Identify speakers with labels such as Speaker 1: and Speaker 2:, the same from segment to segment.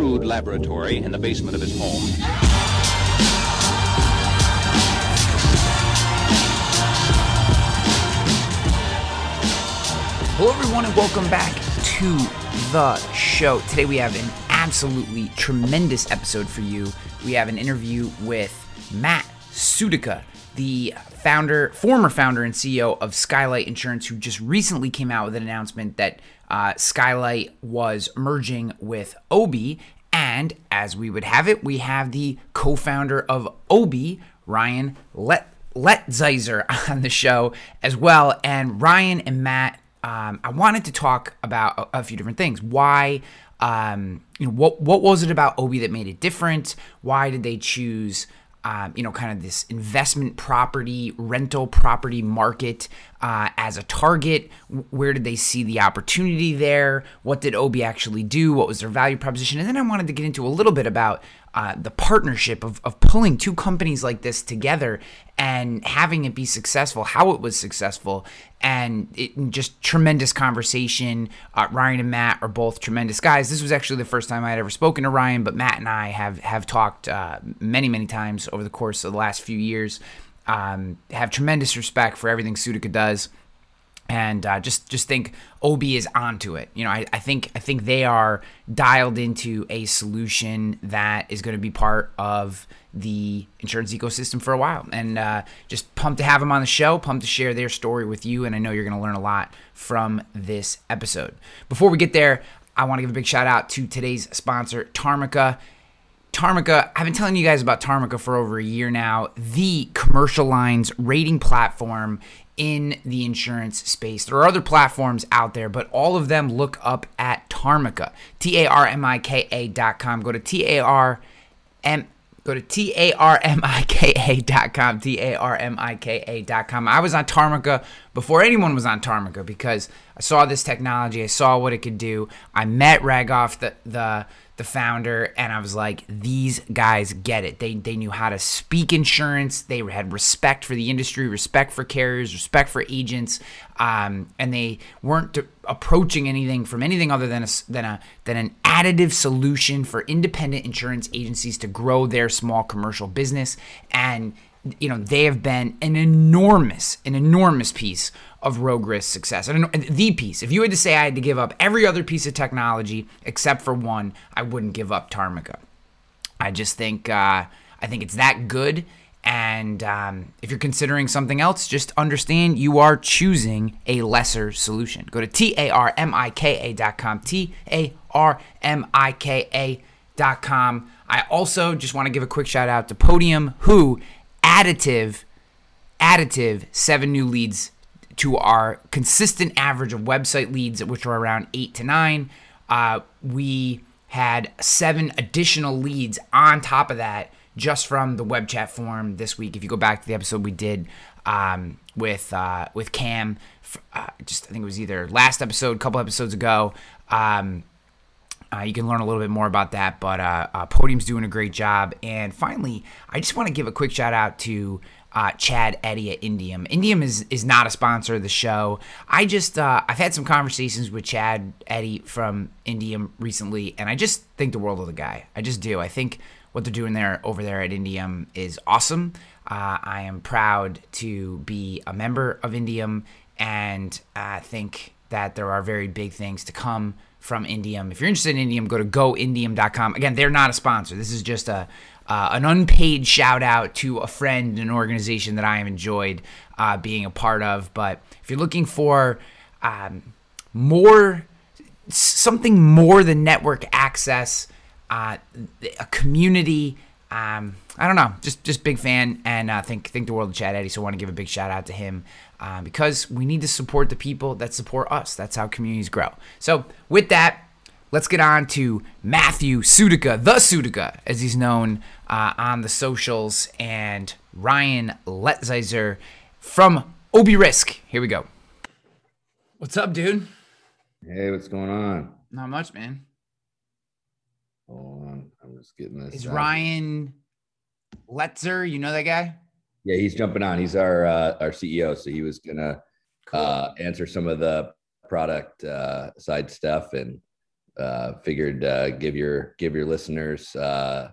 Speaker 1: crude laboratory in the basement of his home.
Speaker 2: Hello, everyone, and welcome back to the show. Today we have an absolutely tremendous episode for you. We have an interview with Matt Sutika, the founder, former founder and CEO of Skylight Insurance, who just recently came out with an announcement that uh, Skylight was merging with Obie. And as we would have it, we have the co founder of Obie, Ryan Let. Letzeiser on the show as well. And Ryan and Matt, um, I wanted to talk about a, a few different things. Why, um, you know, what what was it about Obie that made it different? Why did they choose um, you know, kind of this investment property, rental property market uh, as a target. Where did they see the opportunity there? What did Obie actually do? What was their value proposition? And then I wanted to get into a little bit about uh, the partnership of, of pulling two companies like this together and having it be successful, how it was successful, and it, just tremendous conversation. Uh, Ryan and Matt are both tremendous guys. This was actually the first time I had ever spoken to Ryan, but Matt and I have have talked uh, many many times over the course of the last few years. Um, have tremendous respect for everything Sutika does and uh, just just think Obie is onto it. You know, I, I think I think they are dialed into a solution that is going to be part of the insurance ecosystem for a while, and uh, just pumped to have them on the show. Pumped to share their story with you, and I know you're going to learn a lot from this episode. Before we get there, I want to give a big shout out to today's sponsor, Tarmika. Tarmika, I've been telling you guys about Tarmika for over a year now, the commercial lines rating platform in the insurance space. There are other platforms out there, but all of them look up at Tarmika, T A R M I K A dot com. Go to T A R M go to T A R M I K A dot com, T A R M I K A dot com. I was on Tarmika before anyone was on Tarmika because I saw this technology, I saw what it could do. I met Ragoff, the the the founder, and I was like, these guys get it. They they knew how to speak insurance. They had respect for the industry, respect for carriers, respect for agents, um, and they weren't approaching anything from anything other than a than a than an additive solution for independent insurance agencies to grow their small commercial business. And you know they have been an enormous, an enormous piece of Rogue Risk success. Know the piece. If you had to say I had to give up every other piece of technology except for one, I wouldn't give up Tarmika. I just think uh, I think it's that good. And um, if you're considering something else, just understand you are choosing a lesser solution. Go to T A R M I K A.com. T A R M I K A.com. I also just want to give a quick shout out to Podium, who additive, additive, seven new leads to our consistent average of website leads, which are around eight to nine. Uh, we had seven additional leads on top of that just from the web chat form this week. If you go back to the episode we did um, with uh, with Cam, uh, just I think it was either last episode, a couple episodes ago. Um, uh, you can learn a little bit more about that, but uh, uh, Podium's doing a great job. And finally, I just want to give a quick shout out to uh, Chad Eddy at Indium. Indium is is not a sponsor of the show. I just uh, I've had some conversations with Chad Eddy from Indium recently, and I just think the world of the guy. I just do. I think what they're doing there over there at Indium is awesome. Uh, I am proud to be a member of Indium, and I think that there are very big things to come from Indium. If you're interested in Indium, go to goindium.com. Again, they're not a sponsor. This is just a uh, an unpaid shout out to a friend, an organization that I have enjoyed uh, being a part of. But if you're looking for um, more, something more than network access, uh, a community. Um, I don't know, just just big fan, and uh, think think the world of Chad Eddy. So I want to give a big shout out to him uh, because we need to support the people that support us. That's how communities grow. So with that, let's get on to Matthew Sutika, the Sutika, as he's known uh, on the socials, and Ryan Letzeiser from Obie Risk. Here we go. What's up, dude?
Speaker 3: Hey, what's going on?
Speaker 2: Not much, man.
Speaker 3: Hold on, I'm just getting this.
Speaker 2: Is out. Ryan Letzer? You know that guy?
Speaker 3: Yeah, he's jumping on. He's our uh, our CEO, so he was gonna cool. uh, answer some of the product uh, side stuff and uh, figured uh, give your give your listeners uh,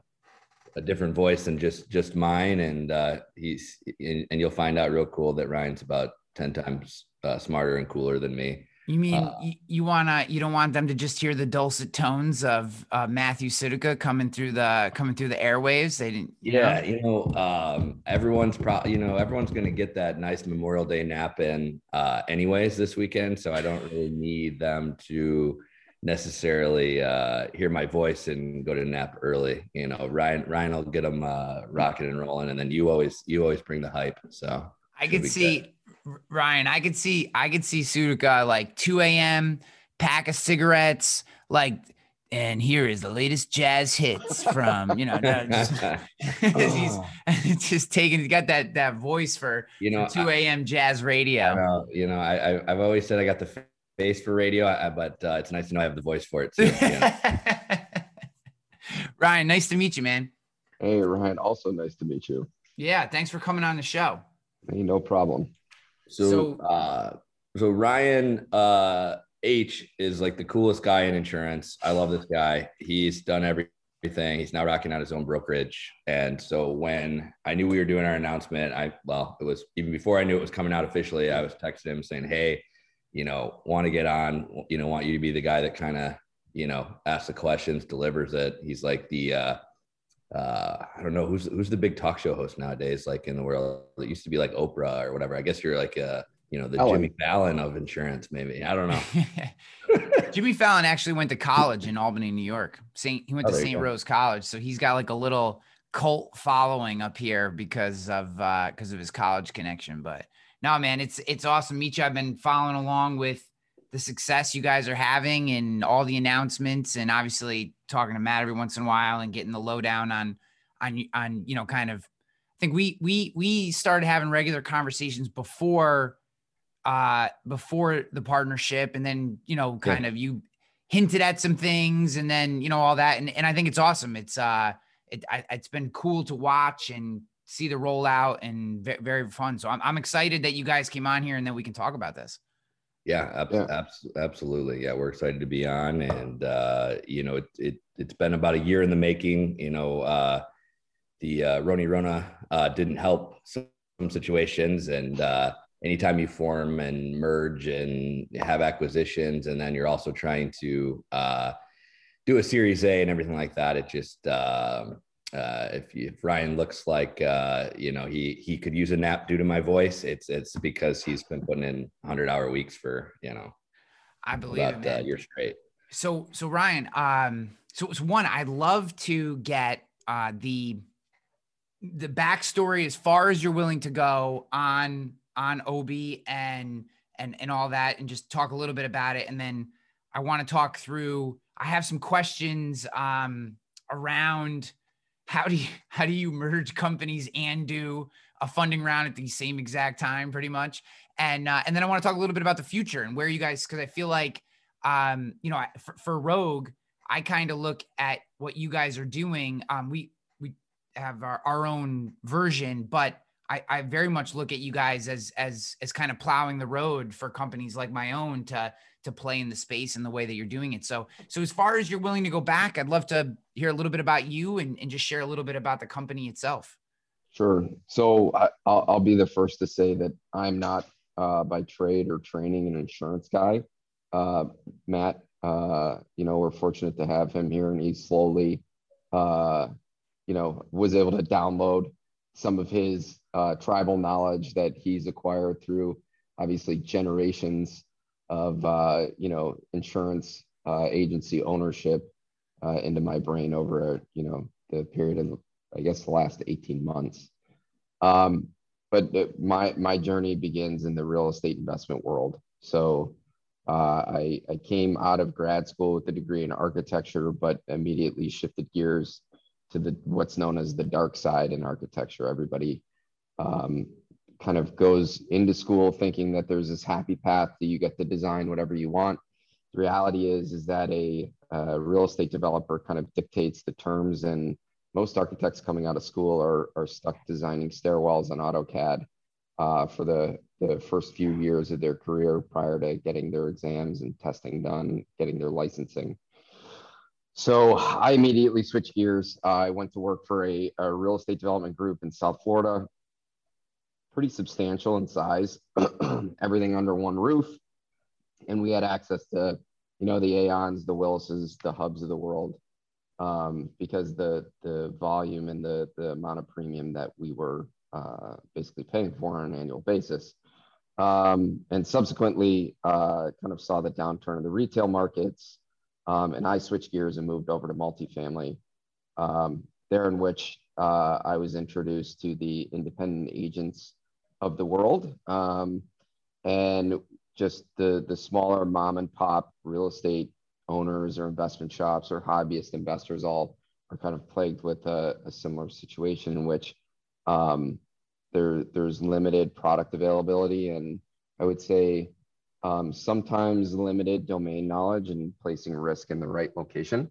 Speaker 3: a different voice than just just mine, and uh, he's and you'll find out real cool that Ryan's about ten times uh, smarter and cooler than me.
Speaker 2: You mean uh, you, you, wanna you don't want them to just hear the dulcet tones of uh, Matthew Sutika coming through the coming through the airwaves? They didn't.
Speaker 3: You yeah, know? you know, um, everyone's probably you know everyone's gonna get that nice Memorial Day nap in uh, anyways this weekend, so I don't really need them to necessarily uh, hear my voice and go to nap early. You know, Ryan Ryan will get them uh, rocking and rolling, and then you always you always bring the hype. So
Speaker 2: I could see. Good Ryan, I could see I could see Sutika like 2 a.m. pack of cigarettes, like, and here is the latest jazz hits from you know just, he's just taking he's got that that voice for you know 2 a.m. jazz radio.
Speaker 3: Know, you know, I, I have always said I got the face for radio, I, but uh, it's nice to know I have the voice for it too. You know?
Speaker 2: Ryan, nice to meet you, man.
Speaker 4: Hey, Ryan, also nice to meet you.
Speaker 2: Yeah, thanks for coming on the show.
Speaker 4: Hey, no problem.
Speaker 3: So, so, uh, so Ryan uh, H is like the coolest guy in insurance. I love this guy. He's done everything. He's now rocking out his own brokerage. And so when I knew we were doing our announcement, I well, it was even before I knew it was coming out officially. I was texting him saying, "Hey, you know, want to get on. You know, want you to be the guy that kind of you know asks the questions, delivers it." He's like the uh, uh, I don't know who's who's the big talk show host nowadays, like in the world. It used to be like Oprah or whatever. I guess you're like uh, you know, the Ellen. Jimmy Fallon of insurance, maybe. I don't know.
Speaker 2: Jimmy Fallon actually went to college in Albany, New York. Saint he went oh, to St. Rose College, so he's got like a little cult following up here because of uh because of his college connection. But no, man, it's it's awesome. Meet you. I've been following along with the success you guys are having and all the announcements and obviously talking to Matt every once in a while and getting the lowdown on on on you know kind of I think we we we started having regular conversations before uh before the partnership. And then you know kind yeah. of you hinted at some things and then you know all that. And, and I think it's awesome. It's uh it I, it's been cool to watch and see the rollout and very, very fun. So I'm, I'm excited that you guys came on here and then we can talk about this
Speaker 3: yeah, ab- yeah. Ab- absolutely. Yeah, we're excited to be on, and uh, you know, it, it it's been about a year in the making. You know, uh, the uh, Roni Rona uh, didn't help some situations, and uh, anytime you form and merge and have acquisitions, and then you're also trying to uh, do a Series A and everything like that, it just um, uh, if, if Ryan looks like uh, you know he he could use a nap due to my voice, it's it's because he's been putting in hundred hour weeks for you know.
Speaker 2: I believe about, it,
Speaker 3: uh, you're straight.
Speaker 2: So so Ryan, um, so it's one I'd love to get uh, the the backstory as far as you're willing to go on on Obie and and and all that, and just talk a little bit about it, and then I want to talk through. I have some questions um, around how do you how do you merge companies and do a funding round at the same exact time pretty much? And uh, and then i want to talk a little bit about the future and where you guys because i feel like um you know for, for rogue i kind of look at what you guys are doing. Um we we have our, our own version but I, I very much look at you guys as as as kind of plowing the road for companies like my own to to play in the space and the way that you're doing it. So, so as far as you're willing to go back, I'd love to hear a little bit about you and, and just share a little bit about the company itself.
Speaker 4: Sure. So I, will I'll be the first to say that I'm not uh, by trade or training an insurance guy. Uh, Matt, uh, you know, we're fortunate to have him here and he slowly, uh, you know, was able to download some of his uh, tribal knowledge that he's acquired through obviously generations of uh, you know insurance uh, agency ownership uh, into my brain over you know the period of I guess the last 18 months. Um, but my my journey begins in the real estate investment world. So uh, I I came out of grad school with a degree in architecture, but immediately shifted gears to the what's known as the dark side in architecture. Everybody um, kind of goes into school thinking that there's this happy path that you get to design whatever you want. The reality is is that a, a real estate developer kind of dictates the terms, and most architects coming out of school are are stuck designing stairwells on AutoCAD uh, for the the first few years of their career prior to getting their exams and testing done, getting their licensing. So I immediately switched gears. Uh, I went to work for a, a, real estate development group in South Florida, pretty substantial in size, everything under one roof. And we had access to, you know, the Aons, the Willises, the hubs of the world, um, because the the volume and the the amount of premium that we were uh, basically paying for on an annual basis. Um, and subsequently, uh, kind of saw the downturn of the retail markets um, and I switched gears and moved over to multifamily, um, there in which uh, I was introduced to the independent agents of the world. Um, and just the, the smaller mom and pop real estate owners or investment shops or hobbyist investors all are kind of plagued with a, a similar situation in which um, there, there's limited product availability. And I would say um, sometimes limited domain knowledge and placing risk in the right location.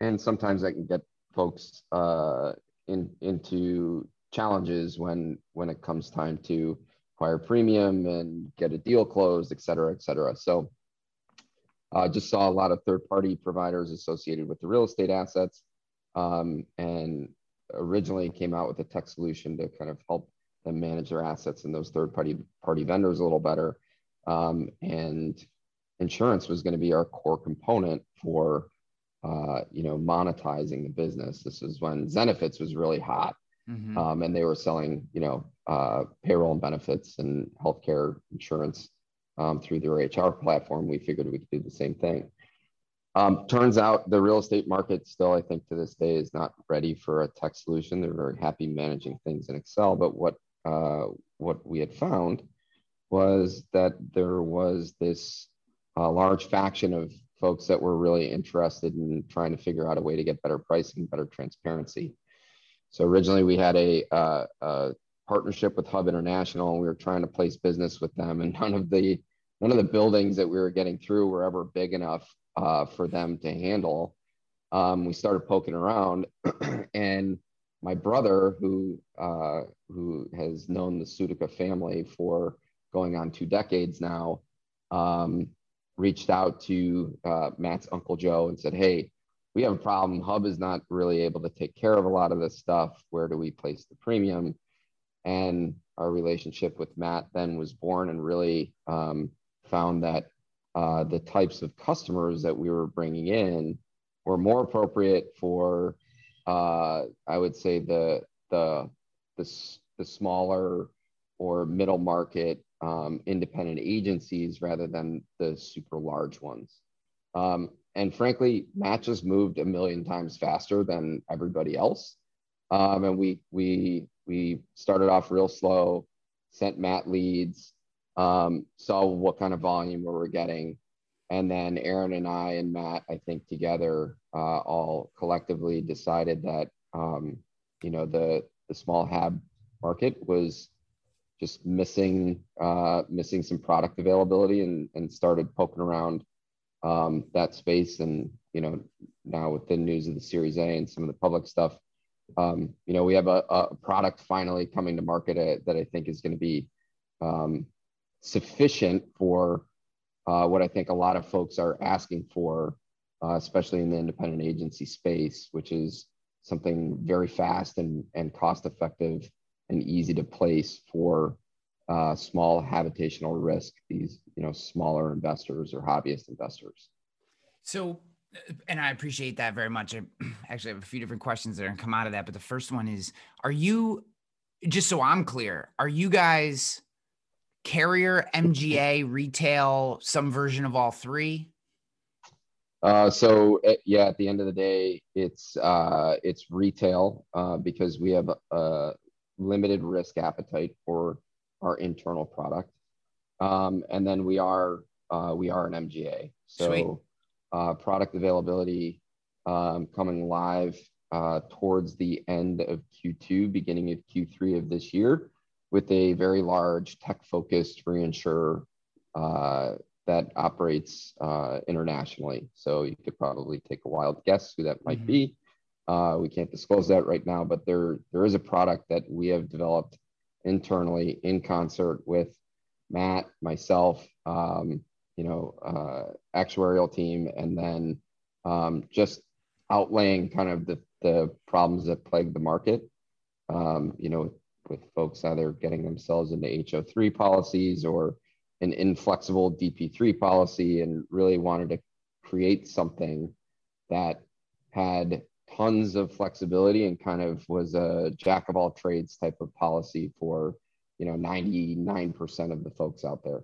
Speaker 4: And sometimes that can get folks uh, in, into challenges when, when it comes time to acquire premium and get a deal closed, et cetera, et cetera. So I uh, just saw a lot of third party providers associated with the real estate assets um, and originally came out with a tech solution to kind of help them manage their assets and those third party party vendors a little better um, and insurance was going to be our core component for uh, you know monetizing the business. This is when Zenefits was really hot, mm-hmm. um, and they were selling you know uh, payroll and benefits and healthcare insurance um, through their HR platform. We figured we could do the same thing. Um, turns out the real estate market still, I think, to this day is not ready for a tech solution. They're very happy managing things in Excel, but what uh, what we had found was that there was this uh, large faction of folks that were really interested in trying to figure out a way to get better pricing, better transparency. So originally we had a, uh, a partnership with Hub International, and we were trying to place business with them, and none of the none of the buildings that we were getting through were ever big enough uh, for them to handle. Um, we started poking around, and my brother, who uh, who has known the Sutika family for going on two decades now, um, reached out to uh, Matt's Uncle Joe and said, Hey, we have a problem. Hub is not really able to take care of a lot of this stuff. Where do we place the premium? And our relationship with Matt then was born and really um, found that uh, the types of customers that we were bringing in were more appropriate for, uh, I would say, the, the, the, the smaller or middle market um, independent agencies rather than the super large ones. Um, and frankly, Matt matches moved a million times faster than everybody else. Um, and we we we started off real slow, sent Matt leads, um, saw what kind of volume we were getting, and then Aaron and I and Matt, I think together, uh, all collectively decided that um, you know the the small hab market was just missing uh, missing some product availability and and started poking around um, that space and you know now with the news of the Series A and some of the public stuff, um, you know we have a, a product finally coming to market uh, that I think is going to be um, sufficient for uh, what I think a lot of folks are asking for, uh, especially in the independent agency space, which is something very fast and, and cost effective and easy to place for uh, small habitational risk, these you know smaller investors or hobbyist investors.
Speaker 2: So, and I appreciate that very much. I actually have a few different questions that are going to come out of that, but the first one is: Are you just so I'm clear? Are you guys carrier, MGA, retail, some version of all three?
Speaker 4: Uh, so yeah, at the end of the day, it's uh, it's retail uh, because we have a, limited risk appetite for our internal product. Um, and then we are uh, we are an MGA. So uh, product availability um, coming live uh, towards the end of Q2, beginning of Q3 of this year, with a very large tech-focused reinsurer uh, that operates uh, internationally. So you could probably take a wild guess who that might mm-hmm. be. Uh, we can't disclose that right now, but there there is a product that we have developed internally in concert with Matt, myself, um, you know, uh, actuarial team, and then um, just outlaying kind of the, the problems that plague the market. Um, you know, with folks either getting themselves into HO3 policies or an inflexible DP3 policy, and really wanted to create something that had tons of flexibility and kind of was a jack of all trades type of policy for you know 99% of the folks out there.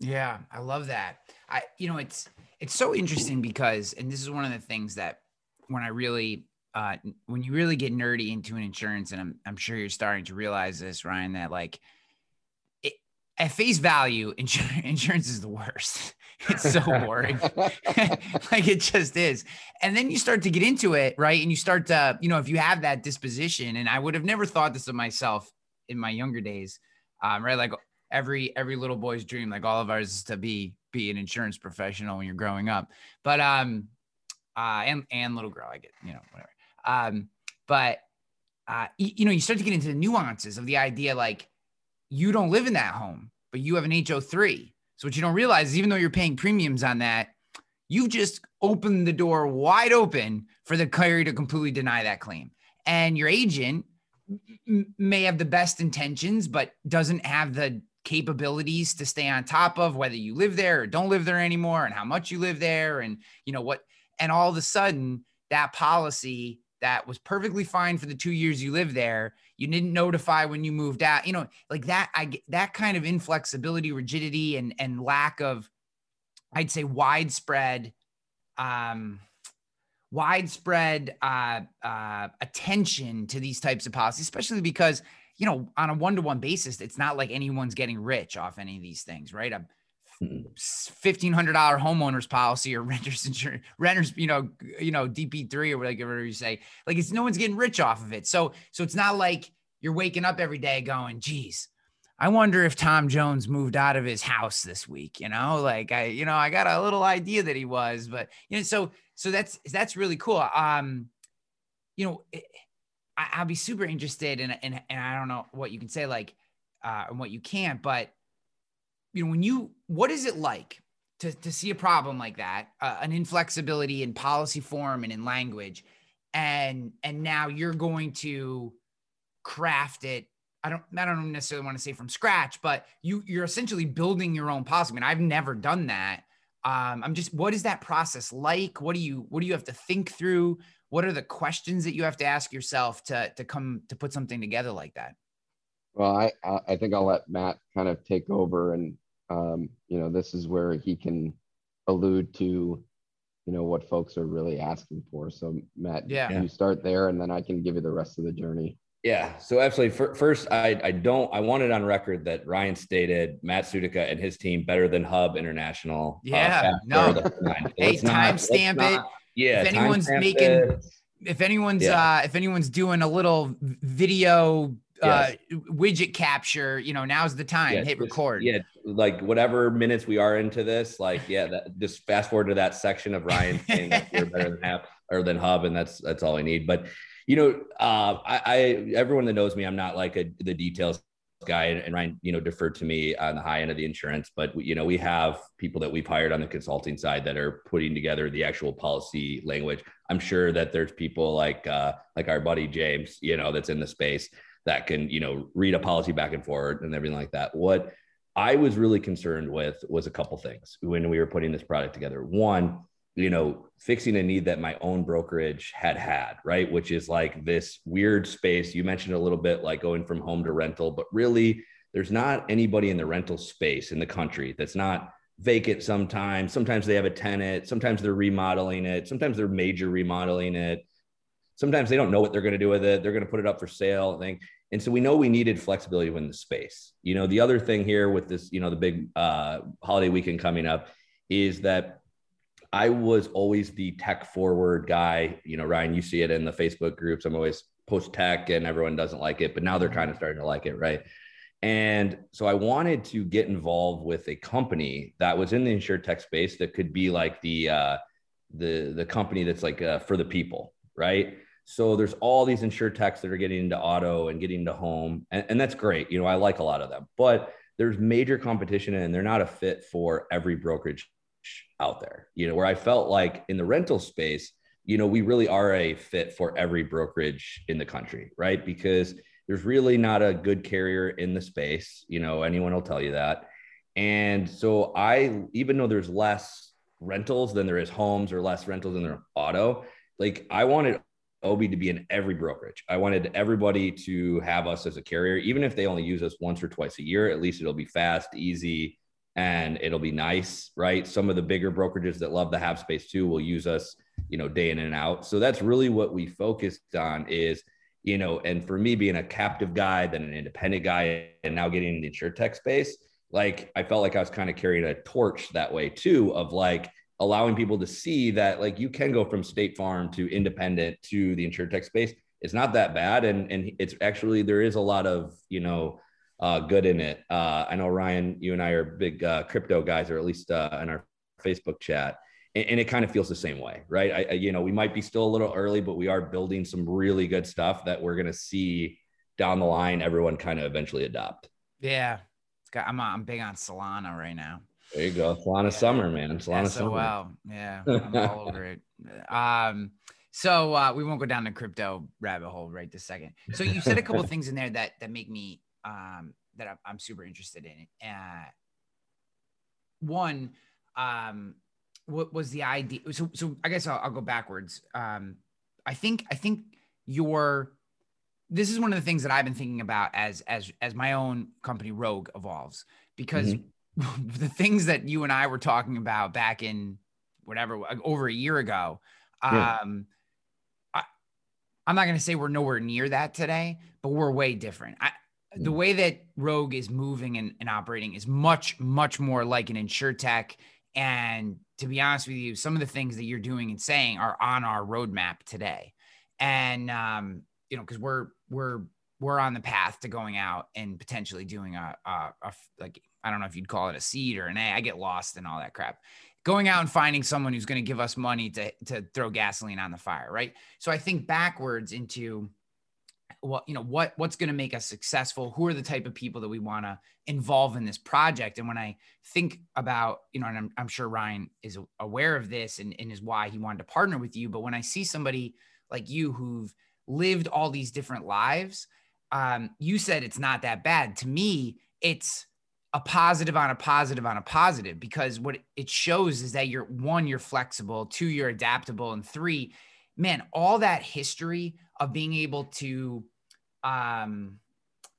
Speaker 2: Yeah i love that. I you know it's it's so interesting because and this is one of the things that when i really uh when you really get nerdy into an insurance and i'm, I'm sure you're starting to realize this ryan that like at face value insur- insurance is the worst. It's so boring. Like it just is. And then you start to get into it right? And you start to you know if you have that disposition and i would have never thought this of myself in my younger days um, right? Like every every little boy's dream like all of ours is to be be an insurance professional when you're growing up. But um uh and and little girl i get you know whatever. Um but uh you, you know you start to get into the nuances of the idea like you don't live in that home but you have an ho3 so what you don't realize is even though you're paying premiums on that you've just opened the door wide open for the carrier to completely deny that claim. And your agent may have the best intentions but doesn't have the capabilities to stay on top of whether you live there or don't live there anymore and how much you live there and you know what and all of a sudden that policy that was perfectly fine for the two years you lived there you didn't notify when you moved out you know like that i that kind of inflexibility rigidity and and lack of i'd say widespread um widespread uh, uh, attention to these types of policies especially because you know, on a one to one basis, it's not like anyone's getting rich off any of these things, right? A fifteen hundred dollar homeowners policy or renters insurance, renters, you know, you know, DP three or whatever you say, like it's no one's getting rich off of it. So, so it's not like you're waking up every day going, geez, I wonder if Tom Jones moved out of his house this week, you know, like I, you know, I got a little idea that he was, but you know, so, so that's, that's really cool. Um, you know, it, I, will be super interested in, and and I don't know what you can say like, uh, and what you can't, but you know, when you, what is it like to, to see a problem like that, uh, an inflexibility in policy form and in language, and and now you're going to craft it. I don't I don't necessarily want to say from scratch, but you you're essentially building your own policy. I mean, I've never done that. Um, I'm just what is that process like? What do you what do you have to think through? what are the questions that you have to ask yourself to to come to put something together like that
Speaker 4: well i i think i'll let matt kind of take over and um, you know this is where he can allude to you know what folks are really asking for so matt yeah you start there and then i can give you the rest of the journey
Speaker 3: yeah. So absolutely. First, I, I don't, I want it on record that Ryan stated Matt Sutika and his team better than Hub International.
Speaker 2: Uh, yeah. Uh, no. hey, timestamp it. Yeah. If anyone's making, it. if anyone's, yeah. uh, if anyone's doing a little video uh, widget capture, you know, now's the time. Yeah, Hit record.
Speaker 3: Yeah, like whatever minutes we are into this, like yeah, that, just fast forward to that section of Ryan saying that you're better than Hub or than Hub, and that's that's all I need. But you know, uh, I, I everyone that knows me, I'm not like a the details guy and Ryan, you know, deferred to me on the high end of the insurance, but you know, we have people that we've hired on the consulting side that are putting together the actual policy language. I'm sure that there's people like uh like our buddy James, you know, that's in the space that can, you know, read a policy back and forward and everything like that. What I was really concerned with was a couple things when we were putting this product together. One, you know, fixing a need that my own brokerage had had, right? Which is like this weird space. You mentioned a little bit like going from home to rental, but really there's not anybody in the rental space in the country that's not vacant sometimes. Sometimes they have a tenant, sometimes they're remodeling it, sometimes they're major remodeling it. Sometimes they don't know what they're going to do with it. They're going to put it up for sale. I think. And so we know we needed flexibility within the space. You know, the other thing here with this, you know, the big uh, holiday weekend coming up is that I was always the tech forward guy. You know, Ryan, you see it in the Facebook groups. I'm always post tech and everyone doesn't like it, but now they're kind of starting to like it, right? And so I wanted to get involved with a company that was in the insure tech space that could be like the uh, the the company that's like uh, for the people, right? So there's all these insure techs that are getting into auto and getting into home, and, and that's great. You know, I like a lot of them, but there's major competition and they're not a fit for every brokerage out there, you know, where I felt like in the rental space, you know, we really are a fit for every brokerage in the country, right? Because there's really not a good carrier in the space, you know, anyone will tell you that. And so I, even though there's less rentals than there is homes or less rentals than there auto, like I wanted Obie to be in every brokerage. I wanted everybody to have us as a carrier, even if they only use us once or twice a year. At least it'll be fast, easy, and it'll be nice, right? Some of the bigger brokerages that love the have space too will use us, you know, day in and out. So that's really what we focused on is, you know, and for me being a captive guy, then an independent guy, and now getting in the insure tech space, like I felt like I was kind of carrying a torch that way too, of like allowing people to see that like you can go from state farm to independent to the insure tech space. It's not that bad. And, and it's actually, there is a lot of, you know, uh, good in it. Uh, I know Ryan, you and I are big uh, crypto guys, or at least uh, in our Facebook chat, and, and, it kind of feels the same way, right? I, I, you know, we might be still a little early, but we are building some really good stuff that we're going to see down the line. Everyone kind of eventually adopt.
Speaker 2: Yeah, got, I'm I'm big on Solana right now.
Speaker 3: There you go, Solana yeah. summer, man. Solana
Speaker 2: so
Speaker 3: summer.
Speaker 2: Well, yeah, I'm all over it. Um, so uh, we won't go down the crypto rabbit hole right this second. So you said a couple things in there that that make me um, that I'm, I'm, super interested in. Uh, one, um, what was the idea? So so I guess I'll, I'll go backwards. Um, I think I think your this is one of the things that I've been thinking about as as as my own company Rogue evolves because mm-hmm. The things that you and I were talking about back in whatever over a year ago yeah. um I, I'm not going to say we're nowhere near that today but we're way different I the mm. way that Rogue is moving and, and operating is much much more like an insure tech and to be honest with you some of the things that you're doing and saying are on our roadmap today and um you know because we're we're we're on the path to going out and potentially doing a, a, a, like I don't know if you'd call it a seed or an A. I get lost in all that crap. Going out and finding someone who's going to give us money to to throw gasoline on the fire, right? So I think backwards into what you know what what's going to make us successful. Who are the type of people that we want to involve in this project? And when I think about you know, and I'm, I'm sure Ryan is aware of this and, and is why he wanted to partner with you. But when I see somebody like you who've lived all these different lives, um, you said it's not that bad. To me, it's a positive on a positive on a positive because what it shows is that you're one, you're flexible, two, you're adaptable, and three, man, all that history of being able to um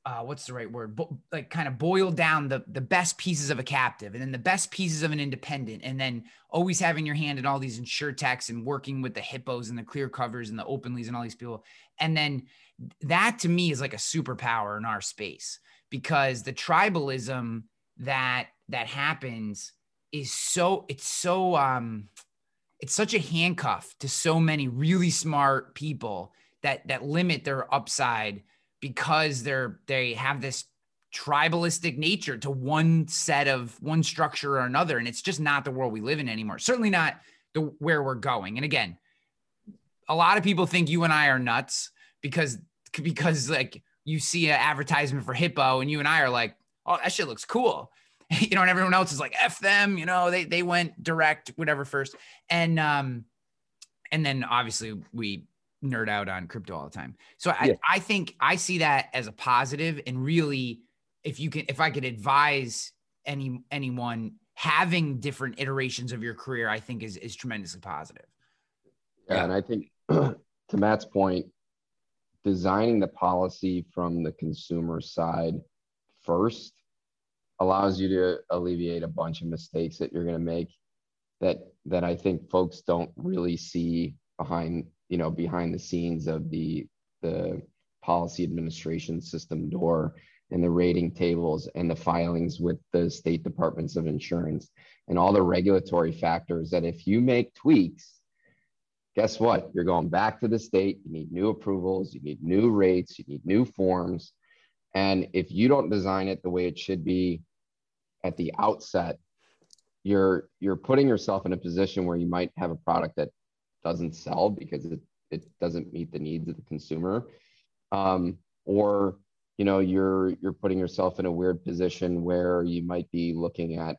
Speaker 2: uh, what's the right word? Bo- like kind of boil down the the best pieces of a captive, and then the best pieces of an independent, and then always having your hand in all these insure techs and working with the hippos and the clear covers and the openlies and all these people, and then that to me is like a superpower in our space because the tribalism that that happens is so it's so um it's such a handcuff to so many really smart people that that limit their upside because they're they have this tribalistic nature to one set of one structure or another. And it's just not the world we live in anymore. Certainly not the where we're going. And again a lot of people think you and i are nuts because because like you see an advertisement for hippo and you and i are like oh that shit looks cool you know and everyone else is like f them you know they they went direct whatever first and um and then obviously we nerd out on crypto all the time. So I, yeah. I think I see that as a positive and really if you can if I could advise any anyone having different iterations of your career, I think is is tremendously positive.
Speaker 4: Yeah, and I think to Matt's point, designing the policy from the consumer side first allows you to alleviate a bunch of mistakes that you're going to make that that I think folks don't really see behind you know behind the scenes of the the policy administration system door and the rating tables and the filings with the state departments of insurance and all the regulatory factors that if you make tweaks guess what? You're going back to the state. You need new approvals. You need new rates. You need new forms. And if you don't design it the way it should be at the outset you're you're putting yourself in a position where you might have a product that doesn't sell because it, it doesn't meet the needs of the consumer. Um, or you know you're you're putting yourself in a weird position where you might be looking at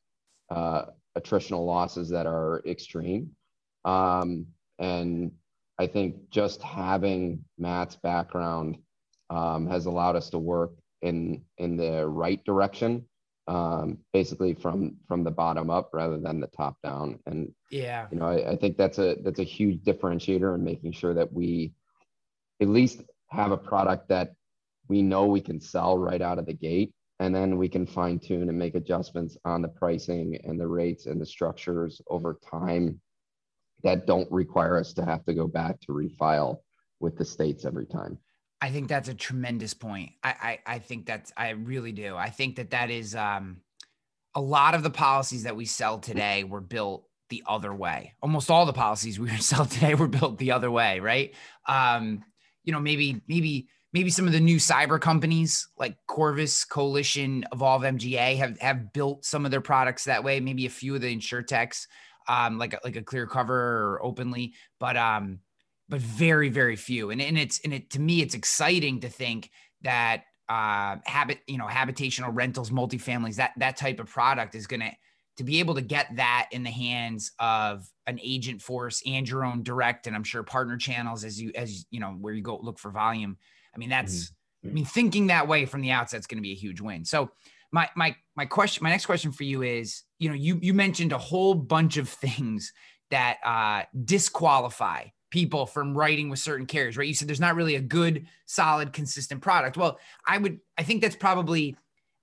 Speaker 4: uh, attritional losses that are extreme. Um, and I think just having Matt's background um, has allowed us to work in in the right direction, um, basically from from the bottom up rather than the top down. And
Speaker 2: yeah,
Speaker 4: you know, I, I think that's a that's a huge differentiator in making sure that we at least have a product that we know we can sell right out of the gate. And then we can fine tune and make adjustments on the pricing and the rates and the structures over time that don't require us to have to go back to refile with the states every time.
Speaker 2: I think that's a tremendous point. I, I, I think that's, I really do. I think that that is um, a lot of the policies that we sell today were built the other way. Almost all the policies we sell today were built the other way, right? Um, you know, maybe, maybe, maybe some of the new cyber companies like Corvus, Coalition, Evolve MGA have, have built some of their products that way. Maybe a few of the insure techs um, like a, like a clear cover or openly, but um, but very very few. And and it's and it to me it's exciting to think that uh, habit you know habitational rentals, multifamilies that that type of product is gonna to be able to get that in the hands of an agent force and your own direct and I'm sure partner channels as you as you know where you go look for volume. I mean that's mm-hmm. I mean thinking that way from the outset is going to be a huge win. So my my my question my next question for you is you know you you mentioned a whole bunch of things that uh, disqualify people from writing with certain carriers right? You said there's not really a good solid consistent product. Well i would i think that's probably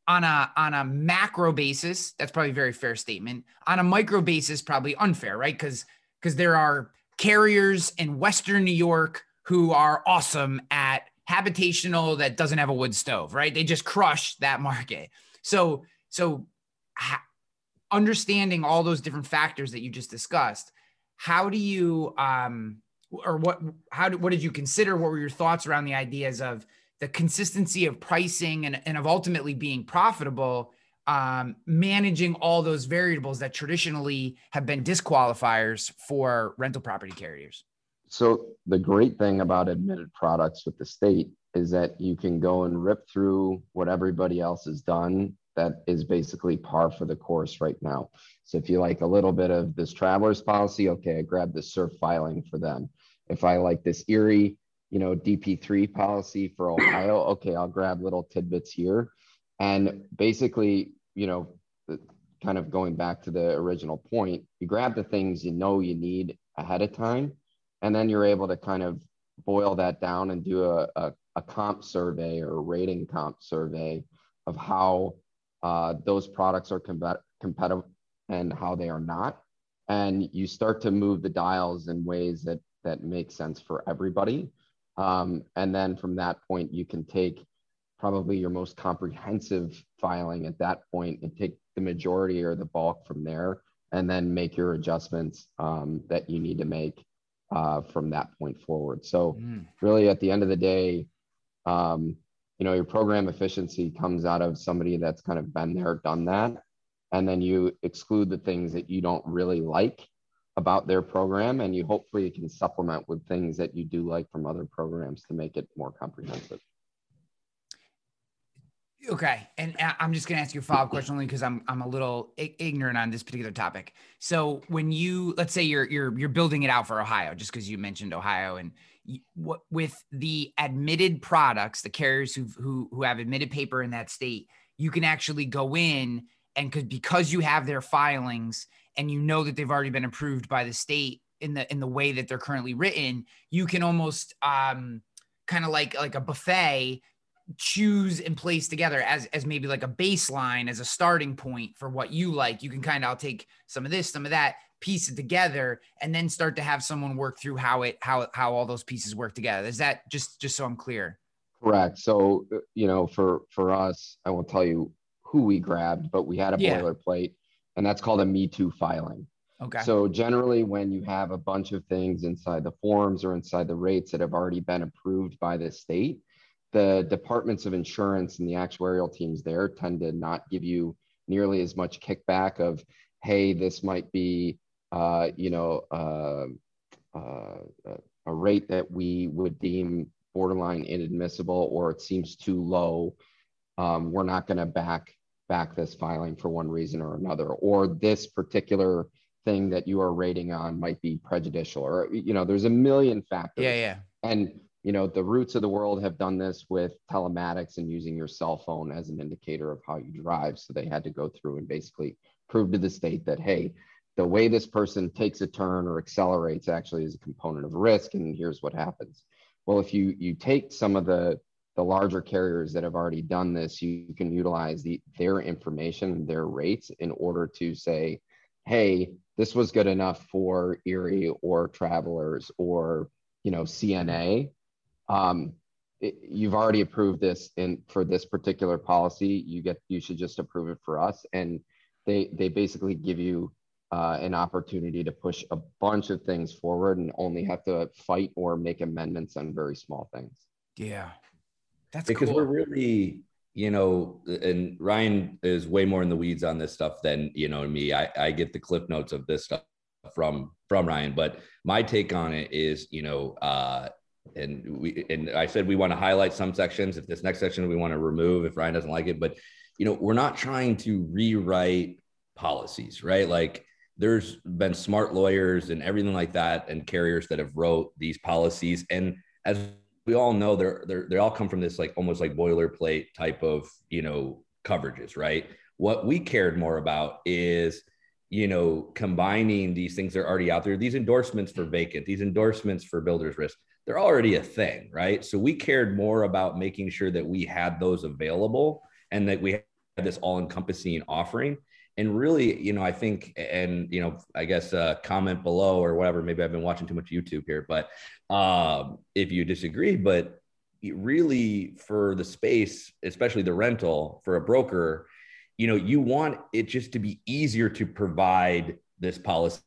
Speaker 2: on a on a macro basis that's probably a very fair statement. On a micro basis probably unfair right? Because because there are carriers in western new york who are awesome at habitational that doesn't have a wood stove right? They just crush that market so, so understanding all those different factors that you just discussed, how do you, um, or what, how did, what did you consider? What were your thoughts around the ideas of the consistency of pricing and, and of ultimately being profitable, um, managing all those variables that traditionally have been disqualifiers for rental property carriers?
Speaker 4: So the great thing about admitted products with the state is that you can go and rip through what everybody else has done that is basically par for the course right now. So if you like a little bit of this traveler's policy, okay, I grab the SERFF filing for them. If I like this Erie, you know, DP3 policy for Ohio, okay, I'll grab little tidbits here. And basically, you know, kind of going back to the original point, you grab the things you know you need ahead of time, and then you're able to kind of boil that down and do a, a a comp survey or a rating comp survey of how uh, those products are com- competitive and how they are not. And you start to move the dials in ways that, that make sense for everybody. Um, and then from that point, you can take probably your most comprehensive filing at that point and take the majority or the bulk from there and then make your adjustments um, that you need to make uh, from that point forward. So, mm. really, at the end of the day, um, you know your program efficiency comes out of somebody that's kind of been there done that. And then you exclude the things that you don't really like about their program and you hopefully can supplement with things that you do like from other programs to make it more comprehensive.
Speaker 2: Okay and i'm just going to ask you a follow-up question only because i'm i'm a little ignorant on this particular topic. So when you let's say you're you're you're building it out for ohio just because you mentioned ohio and with the admitted products, the carriers who who who have admitted paper in that state, you can actually go in and because because you have their filings and you know that they've already been approved by the state in the in the way that they're currently written, you can almost um, kind of like like a buffet choose and place together as as maybe like a baseline as a starting point for what you like. You can kind of I'll take some of this, some of that, piece it together and then start to have someone work through how it how how all those pieces work together. Is that just just so i'm clear?
Speaker 4: Correct. So uh, you know for for us i won't tell you who we grabbed but we had a yeah. boilerplate and that's called a me too filing.
Speaker 2: Okay.
Speaker 4: So generally when you have a bunch of things inside the forms or inside the rates that have already been approved by the state the departments of insurance and the actuarial teams there tend to not give you nearly as much kickback of hey this might be uh, you know, uh, uh, a rate that we would deem borderline inadmissible or it seems too low, um, we're not going to back back this filing for one reason or another, or this particular thing that you are rating on might be prejudicial, or you know, there's a million factors.
Speaker 2: Yeah, yeah.
Speaker 4: And you know, the roots of the world have done this with telematics and using your cell phone as an indicator of how you drive. So they had to go through and basically prove to the state that hey, the way this person takes a turn or accelerates actually is a component of risk, and here's what happens. Well, if you you take some of the the larger carriers that have already done this, you can utilize the, their information, their rates in order to say, hey, this was good enough for Erie or travelers or you know CNA. Um, it, you've already approved this in for this particular policy. You get you should just approve it for us, and they they basically give you uh, an opportunity to push a bunch of things forward and only have to fight or make amendments on very small things.
Speaker 2: Yeah, that's
Speaker 3: because
Speaker 2: cool.
Speaker 3: we're really, you know, and Ryan is way more in the weeds on this stuff than you know me. I, I get the clip notes of this stuff from from Ryan, but my take on it is, you know, uh, and we and I said we want to highlight some sections. If this next section we want to remove, if Ryan doesn't like it, but you know, we're not trying to rewrite policies, right? Like there's been smart lawyers and everything like that and carriers that have wrote these policies. And as we all know they're, they're they all come from this like almost like boilerplate type of you know coverages right? What we cared more about is you know combining these things that are already out there these endorsements for vacant these endorsements for builders risk they're already a thing right? So we cared more about making sure that we had those available and that we had this all encompassing offering and really, you know, I think, and you know, I guess uh, comment below or whatever. Maybe I've been watching too much YouTube here, but um, if you disagree, but really for the space, especially the rental for a broker, you know, you want it just to be easier to provide this policy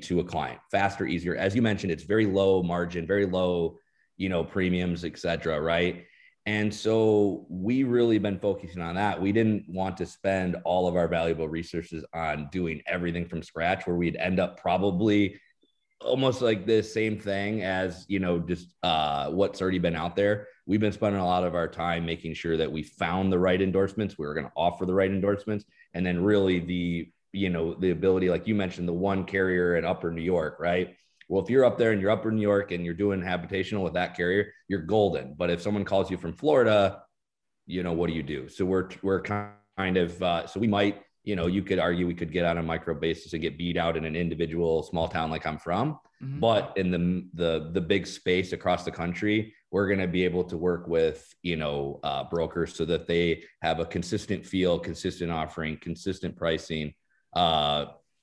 Speaker 3: to a client, faster, easier. As you mentioned, it's very low margin, very low, you know, premiums, et cetera, right? And so we really been focusing on that. We didn't want to spend all of our valuable resources on doing everything from scratch, where we'd end up probably almost like the same thing as you know just uh, what's already been out there. We've been spending a lot of our time making sure that we found the right endorsements. We were going to offer the right endorsements, and then really the you know the ability, like you mentioned, the one carrier in Upper New York, right? Well, if you're up there and you're upper New York and you're doing habitational with that carrier, you're golden. But if someone calls you from Florida, you know, what do you do? So we're, we're kind of, uh, so we might, you know, you could argue we could get on a micro basis and get beat out in an individual small town like I'm from. Mm-hmm. But in the, the, the big space across the country, we're going to be able to work with, you know, uh, brokers so that they have a consistent feel, consistent offering, consistent pricing, uh,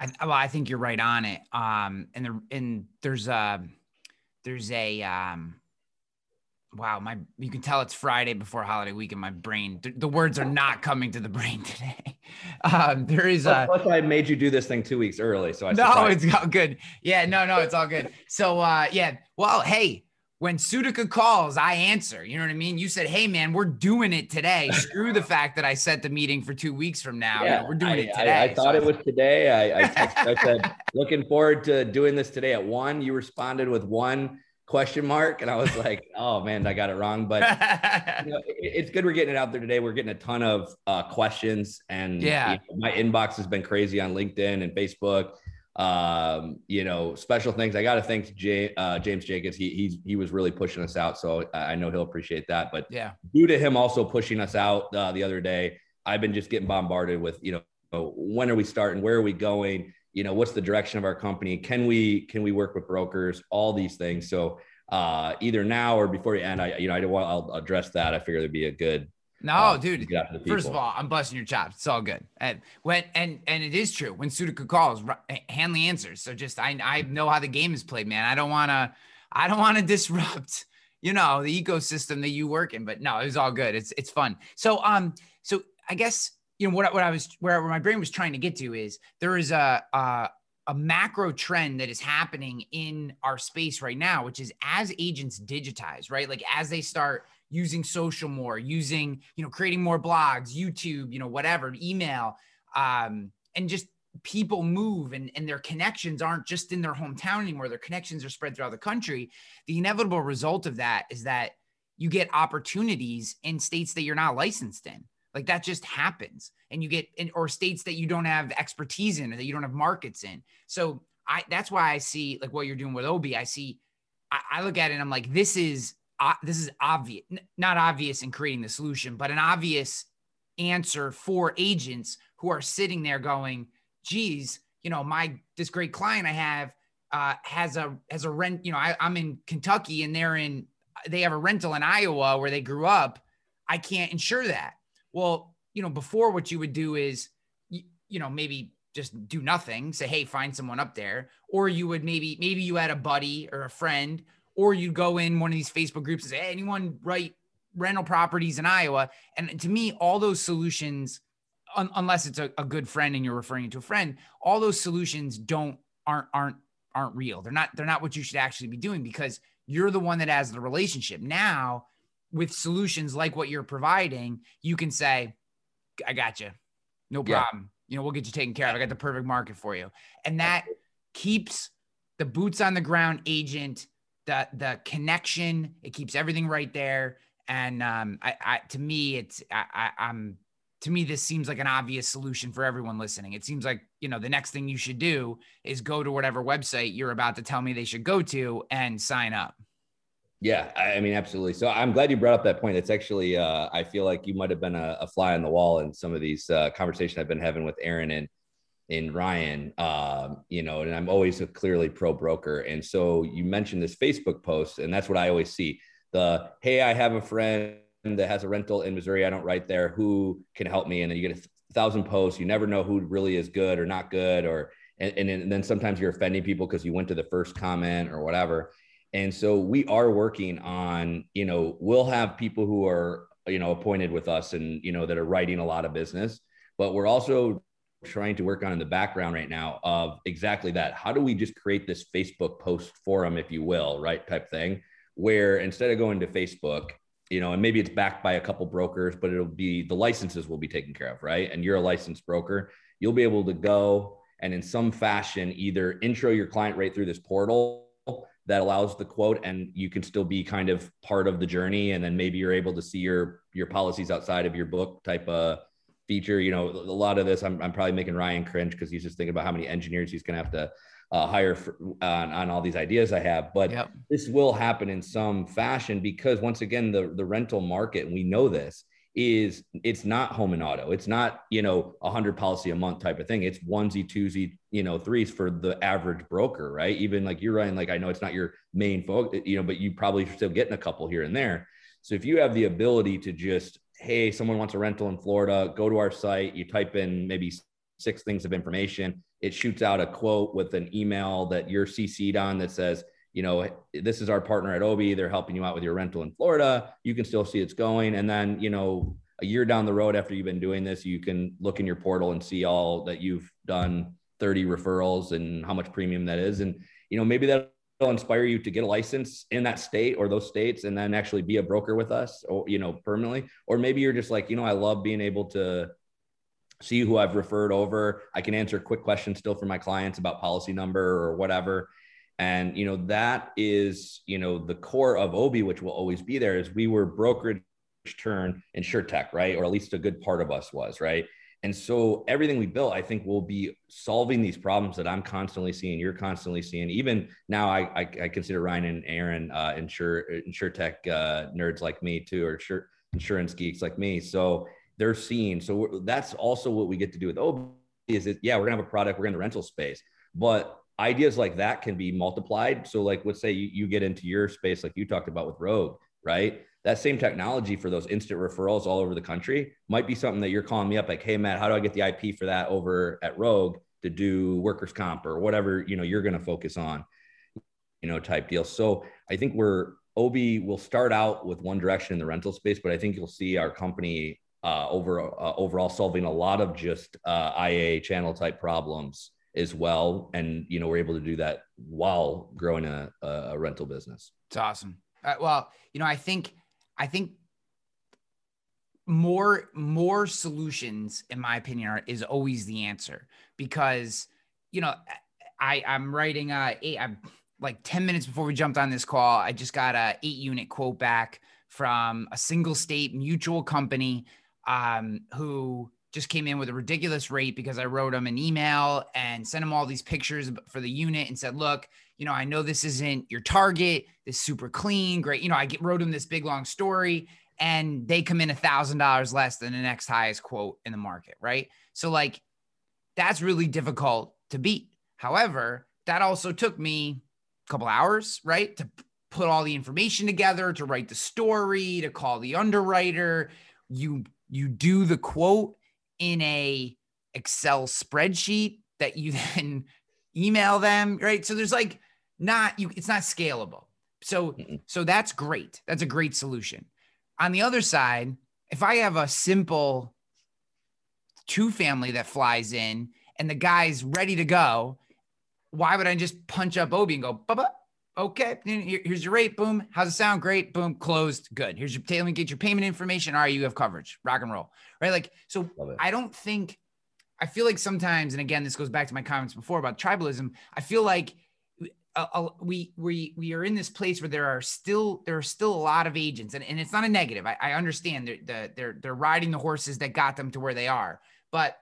Speaker 2: I, well, I think you're right on it. Um, and there, and there's a, there's a, um, wow, my, you can tell it's Friday before holiday week, and my brain, the, words are not coming to the brain today. Um, there is a.
Speaker 3: Plus, I made you do this thing two weeks early, so I.
Speaker 2: No, it's all good. Yeah, no, no, it's all good. So, uh, yeah, well, hey, when Sutika calls, I answer. You know what I mean? You said, "Hey, man, we're doing it today." Screw the fact that I set the meeting for two weeks from now. Yeah, you know, we're doing
Speaker 3: I,
Speaker 2: it today.
Speaker 3: I, I thought so. it was today. I, I, texted, I said, "Looking forward to doing this today at one." You responded with one question mark, and I was like, "Oh man, I got it wrong." But you know, it, it's good we're getting it out there today. We're getting a ton of uh, questions, and
Speaker 2: yeah,
Speaker 3: you know, my inbox has been crazy on LinkedIn and Facebook um, you know, special things. I got to thank Jay, uh, James Jacobs. He he's he was really pushing us out, so I know he'll appreciate that. But
Speaker 2: yeah,
Speaker 3: due to him also pushing us out uh, the other day, I've been just getting bombarded with you know when are we starting, where are we going, you know, what's the direction of our company, can we can we work with brokers, all these things. So uh, either now or before you end, I you know I don't want I'll address that. I figure there'd be a good
Speaker 2: no, uh, dude. First of all, I'm busting your chops. It's all good. And when and and it is true when Sutika calls, Hanley answers. So just I I know how the game is played, man. I don't want to I don't want to disrupt you know the ecosystem that you work in. But no, it's all good. It's it's fun. So um so I guess you know what what I was where, where my brain was trying to get to is there is a, a a macro trend that is happening in our space right now, which is as agents digitize, right? Like as they start using social more, using, you know, creating more blogs, YouTube, you know, whatever, email, um, and just people move and, and their connections aren't just in their hometown anymore. Their connections are spread throughout the country. The inevitable result of that is that you get opportunities in states that you're not licensed in. Like that just happens. And you get in or states that you don't have expertise in or that you don't have markets in. So I that's why I see like what you're doing with Obie. I see I, I look at it and I'm like, this is this is obvious, N- not obvious in creating the solution, but an obvious answer for agents who are sitting there going, geez, you know, my this great client I have uh, has a has a rent. You know, I, I'm in Kentucky and they're in they have a rental in Iowa where they grew up. I can't insure that. Well, you know, before what you would do is, you, you know, maybe just do nothing, say, hey, find someone up there, or you would maybe maybe you had a buddy or a friend, or you go in one of these Facebook groups and say, hey, anyone write rental properties in Iowa? And to me, all those solutions un- unless it's a, a good friend and you're referring to a friend, all those solutions don't aren't aren't aren't real. They're not they're not what you should actually be doing because you're the one that has the relationship. Now, with solutions like what you're providing, you can say, I got you. No problem. Yeah. You know, we'll get you taken care of. I got the perfect market for you. And that keeps the boots on the ground agent, the the connection, it keeps everything right there. And um, I, I to me, it's I, I I'm to me this seems like an obvious solution for everyone listening. It seems like you know the next thing you should do is go to whatever website you're about to tell me they should go to and sign up.
Speaker 3: Yeah i mean absolutely. So i'm glad you brought up that point. It's actually uh, i feel like you might have been a, a, fly on the wall in some of these uh, conversations i've been having with aaron and in ryan um, you know and i'm always a clearly pro broker and so you mentioned this facebook post and that's what i always see the hey i have a friend that has a rental in Missouri. I don't write there. Who can help me? And then you get a thousand posts. You never know who really is good or not good, or and, and then sometimes you're offending people because you went to the first comment or whatever. And so we are working on, you know, we'll have people who are, you know, appointed with us and, you know, that are writing a lot of business, but we're also trying to work on in the background right now of exactly that. How do we just create this Facebook post forum, if you will, right? Type thing, where instead of going to Facebook, you know, and maybe it's backed by a couple brokers, but it'll be the licenses will be taken care of, right? And you're a licensed broker, you'll be able to go and in some fashion either intro your client right through this portal that allows the quote and you can still be kind of part of the journey and then maybe you're able to see your your policies outside of your book type of feature you know a lot of this i'm, I'm probably making ryan cringe because he's just thinking about how many engineers he's going to have to uh, hire for, on, on all these ideas I have. But yep. this will happen in some fashion because once again, the, the rental market, and we know this, is it's not home and auto. It's not, you know, a hundred policy a month type of thing. It's onesie, twosie, you know, threes for the average broker, right? Even like you're running, like I know it's not your main focus, you know, but you probably still getting a couple here and there. So if you have the ability to just, hey, someone wants a rental in Florida, go to our site, you type in maybe six things of information. It shoots out a quote with an email that you're CC'd on that says, you know, this is our partner at Obie. They're helping you out with your rental in Florida. You can still see it's going. And then, you know, a year down the road after you've been doing this, you can look in your portal and see all that you've done 30 referrals and how much premium that is. And, you know, maybe that'll inspire you to get a license in that state or those states and then actually be a broker with us or, you know, permanently. Or maybe you're just like, you know, I love being able to see who I've referred over. I can answer quick questions still for my clients about policy number or whatever. And you know that is you know the core of Obie, which will always be there. Is we were brokerage turn insure tech, right? Or at least a good part of us was, right? And so everything we built, I think, will be solving these problems that I'm constantly seeing. You're constantly seeing. Even now, I I, I consider Ryan and Aaron uh, insure tech uh, nerds like me too, or insure, insurance geeks like me. So they're seeing. So that's also what we get to do with Obie. is it? yeah, we're gonna have a product, we're in the rental space, but ideas like that can be multiplied. So like, let's say you, you get into your space, like you talked about with Rogue, right? That same technology for those instant referrals all over the country might be something that you're calling me up like, hey Matt, how do I get the IP for that over at Rogue to do workers comp or whatever you know you're going to focus on, you know, type deal. So I think we're Obie will start out with one direction in the rental space, but I think you'll see our company uh, over uh, overall solving a lot of just uh, IA channel type problems as well. And you know, we're able to do that while growing a, a rental business.
Speaker 2: It's awesome. Uh, well, you know, I think I think more more solutions, in my opinion, are, is always the answer because you know I I'm writing uh eight, I'm like 10 minutes before we jumped on this call, I just got a eight unit quote back from a single state mutual company um, who just came in with a ridiculous rate because I wrote them an email and sent them all these pictures for the unit and said, look, you know, I know this isn't your target. This super clean, great. You know, I get, wrote him this big long story and they come in a thousand dollars less than the next highest quote in the market. Right. So like that's really difficult to beat. However, that also took me a couple hours, right. To put all the information together, to write the story, to call the underwriter. You, you do the quote in a Excel spreadsheet that you then email them, right? So there's like not you it's not scalable. So so that's great. That's a great solution. On the other side, if I have a simple two family that flies in and the guy's ready to go, why would I just punch up Obie and go, Bubba, okay, here's your rate. Boom. How's it sound? Great. Boom. Closed. Good. Here's your, me get your payment information. All right. You have coverage. Rock and roll. Right. Like, so I don't think, I feel like sometimes, and again, this goes back to my comments before about tribalism. I feel like we we we are in this place where there are still there are still a lot of agents, and, and it's not a negative. I, I understand they're, they're they're riding the horses that got them to where they are, but